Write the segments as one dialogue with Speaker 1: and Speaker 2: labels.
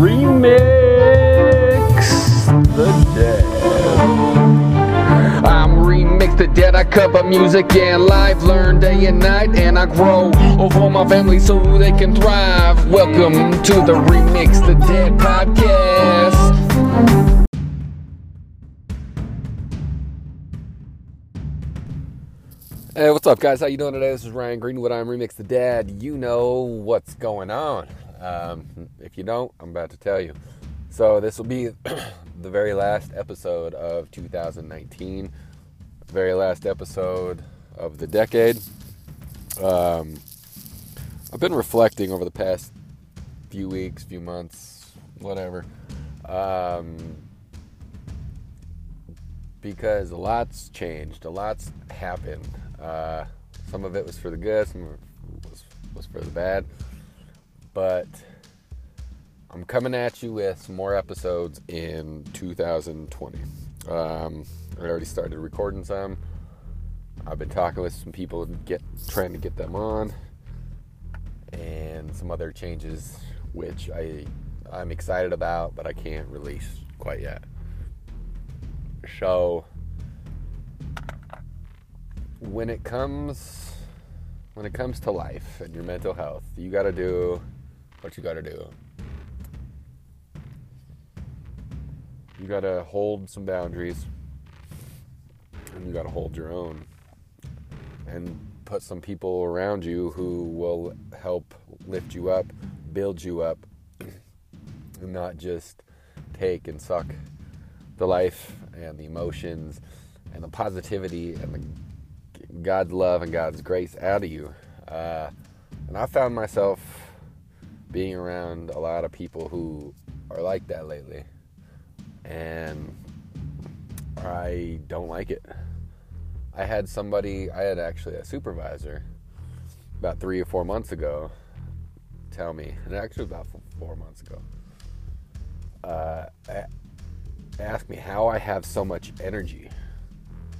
Speaker 1: Remix the Dad. I'm Remix the Dad. I cover music and life, learn day and night, and I grow over my family so they can thrive. Welcome to the Remix the Dad podcast. Hey, what's up, guys? How you doing today? This is Ryan Greenwood. I'm Remix the Dad. You know what's going on. Um, if you don't, I'm about to tell you. So this will be the very last episode of 2019, very last episode of the decade. Um, I've been reflecting over the past few weeks, few months, whatever. Um, because a lot's changed, a lot's happened. Uh, some of it was for the good, some of it was, was for the bad. But I'm coming at you with some more episodes in 2020. Um, I already started recording some. I've been talking with some people, get trying to get them on, and some other changes which I I'm excited about, but I can't release quite yet. So when it comes when it comes to life and your mental health, you got to do what you got to do. You got to hold some boundaries and you got to hold your own and put some people around you who will help lift you up, build you up, and not just take and suck the life and the emotions and the positivity and the God's love and God's grace out of you. Uh, and I found myself being around a lot of people who are like that lately. And I don't like it. I had somebody, I had actually a supervisor about three or four months ago tell me, and actually about four months ago, uh, ask me how I have so much energy.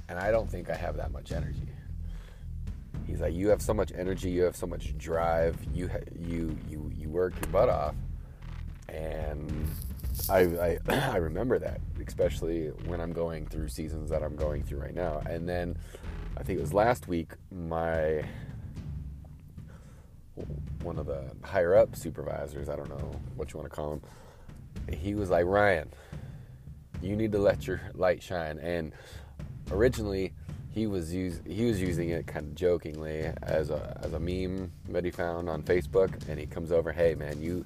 Speaker 1: And I don't think I have that much energy. He's like, you have so much energy, you have so much drive, you you you you work your butt off, and I, I I remember that, especially when I'm going through seasons that I'm going through right now. And then I think it was last week, my one of the higher up supervisors, I don't know what you want to call him, he was like, Ryan, you need to let your light shine. And originally he was use, he was using it kind of jokingly as a as a meme that he found on Facebook, and he comes over, hey man, you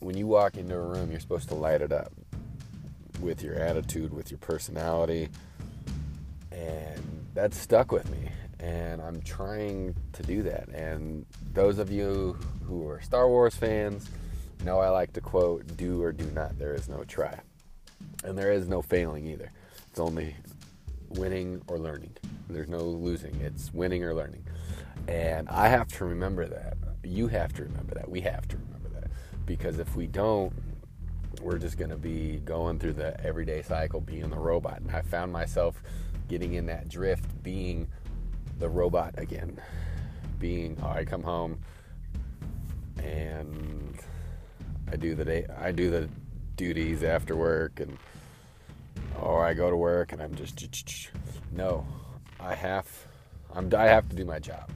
Speaker 1: when you walk into a room, you're supposed to light it up with your attitude, with your personality, and that stuck with me. And I'm trying to do that. And those of you who are Star Wars fans know I like to quote, "Do or do not. There is no try, and there is no failing either. It's only winning or learning. There's no losing. It's winning or learning. And I have to remember that. You have to remember that. We have to remember that. Because if we don't, we're just going to be going through the everyday cycle being the robot. And I found myself getting in that drift, being the robot again. Being, oh, I come home and I do the day, I do the duties after work and or I go to work and I'm just no. I have I'm I have to do my job.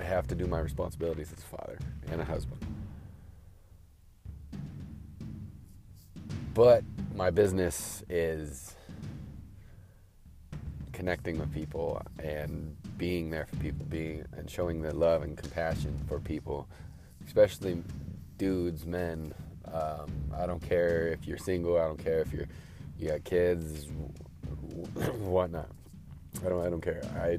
Speaker 1: I have to do my responsibilities as a father and a husband. But my business is connecting with people and being there for people, being and showing the love and compassion for people, especially dudes, men. Um, I don't care if you're single. I don't care if you're you got kids, whatnot. I don't. I don't care. I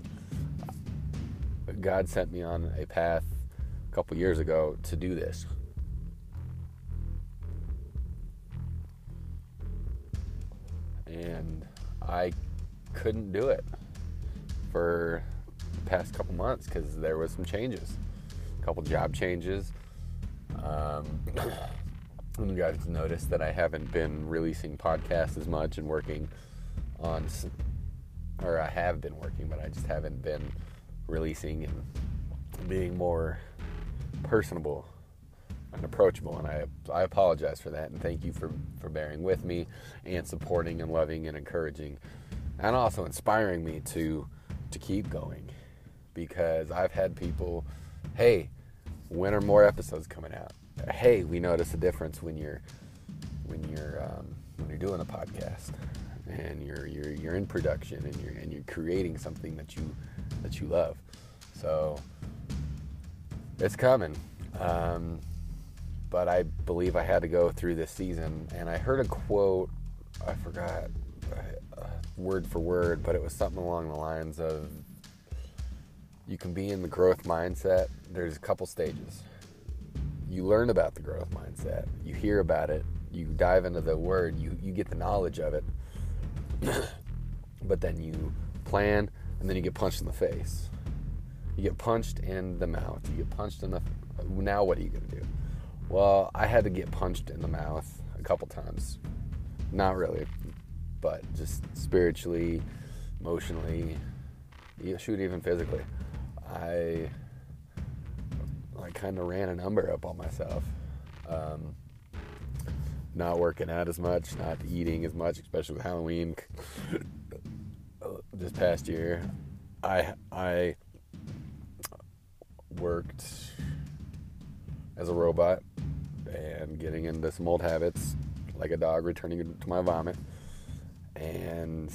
Speaker 1: God sent me on a path a couple years ago to do this. And I couldn't do it for the past couple months because there was some changes, a couple job changes. Um, you guys noticed that I haven't been releasing podcasts as much and working on, or I have been working, but I just haven't been releasing and being more personable and approachable, and I I apologize for that, and thank you for for bearing with me and supporting and loving and encouraging, and also inspiring me to to keep going, because I've had people, hey, when are more episodes coming out? Hey, we notice a difference when you're when you're um, when you're doing a podcast and you're you're you're in production and you're and you're creating something that you that you love. So it's coming. Um, but I believe I had to go through this season, and I heard a quote. I forgot uh, word for word, but it was something along the lines of you can be in the growth mindset. There's a couple stages. You learn about the growth mindset, you hear about it, you dive into the word, you, you get the knowledge of it, but then you plan and then you get punched in the face. You get punched in the mouth. You get punched in the. Now what are you gonna do? Well, I had to get punched in the mouth a couple times. Not really, but just spiritually, emotionally, shoot, even physically. I kind of ran a number up on myself. Um, not working out as much, not eating as much, especially with Halloween this past year. I I worked as a robot and getting into some old habits, like a dog returning to my vomit. And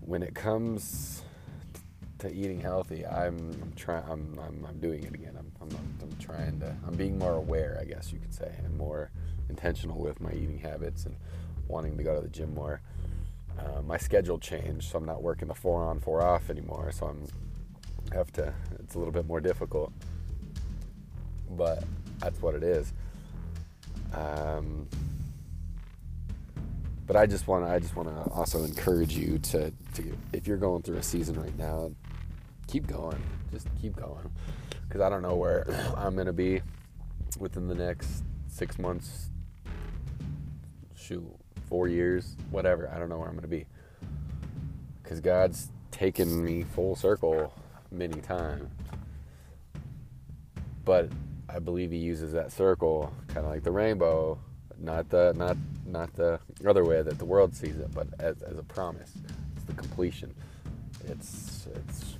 Speaker 1: when it comes to eating healthy, I'm, trying. I'm, I'm, I'm doing it again. I'm, I'm, I'm trying to. I'm being more aware, I guess you could say, and more intentional with my eating habits and wanting to go to the gym more. Uh, my schedule changed, so I'm not working the four on, four off anymore. So I'm have to. It's a little bit more difficult, but that's what it is. Um, but I just want to. I just want to also encourage you to, to, if you're going through a season right now, keep going. Just keep going, because I don't know where I'm gonna be within the next six months. Shoot, four years, whatever. I don't know where I'm gonna be, because God's taken me full circle many times. But I believe he uses that circle kind of like the rainbow, not the not not the other way that the world sees it, but as, as a promise. It's the completion. It's it's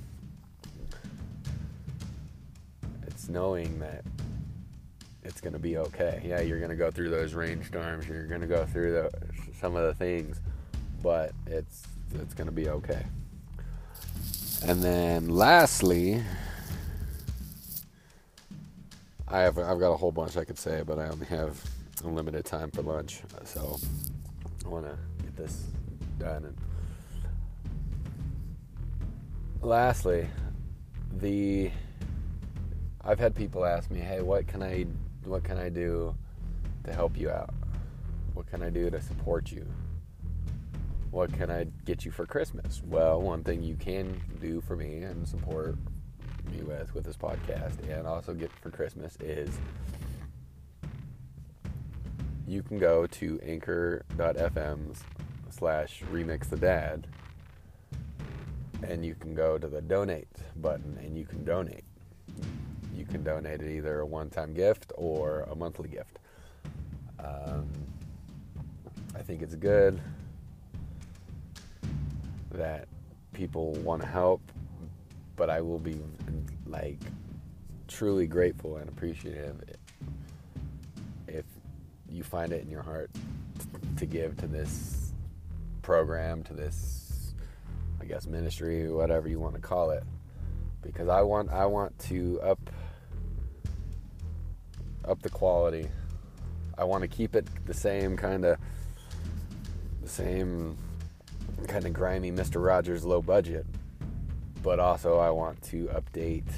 Speaker 1: knowing that it's going to be okay. Yeah, you're going to go through those rainstorms. You're going to go through the, some of the things, but it's it's going to be okay. And then lastly, I have I've got a whole bunch I could say, but I only have unlimited time for lunch, so I want to get this done. And lastly, the I've had people ask me, "Hey, what can I what can I do to help you out? What can I do to support you?" what can I get you for Christmas? Well, one thing you can do for me and support me with with this podcast and also get for Christmas is you can go to anchor.fm slash remix the dad and you can go to the donate button and you can donate. Can donate it either a one-time gift or a monthly gift. Um, I think it's good that people want to help, but I will be like truly grateful and appreciative if you find it in your heart to give to this program, to this, I guess, ministry, whatever you want to call it, because I want I want to up up the quality. I want to keep it the same kind of the same kind of grimy Mr. Rogers low budget, but also I want to update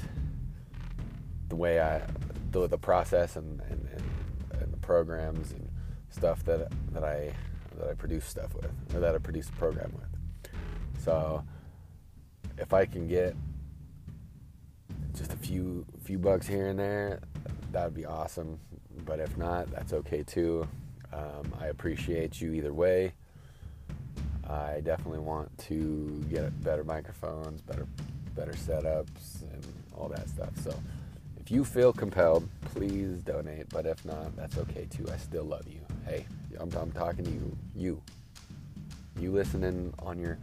Speaker 1: the way I the, the process and, and, and, and the programs and stuff that that I that I produce stuff with or that I produce a program with. So if I can get just a few few bucks here and there, that would be awesome. But if not, that's okay too. Um, I appreciate you either way. I definitely want to get better microphones, better better setups, and all that stuff. So if you feel compelled, please donate. But if not, that's okay too. I still love you. Hey, I'm, I'm talking to you. You. You listening on your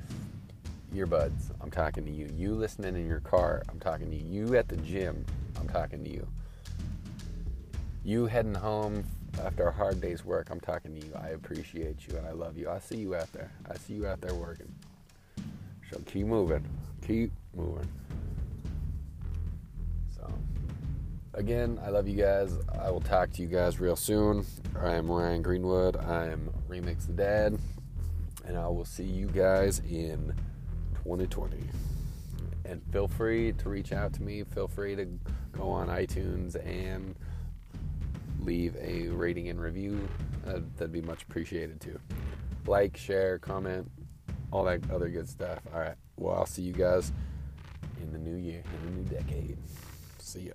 Speaker 1: earbuds, I'm talking to you. You listening in your car, I'm talking to you. You at the gym, I'm talking to you. You heading home after a hard day's work, I'm talking to you. I appreciate you and I love you. I see you out there. I see you out there working. So keep moving. Keep moving. So, again, I love you guys. I will talk to you guys real soon. I'm Ryan Greenwood. I'm Remix the Dad. And I will see you guys in 2020. And feel free to reach out to me. Feel free to go on iTunes and leave a rating and review. Uh, that'd be much appreciated too. Like, share, comment, all that other good stuff. All right. Well, I'll see you guys in the new year, in the new decade. See ya.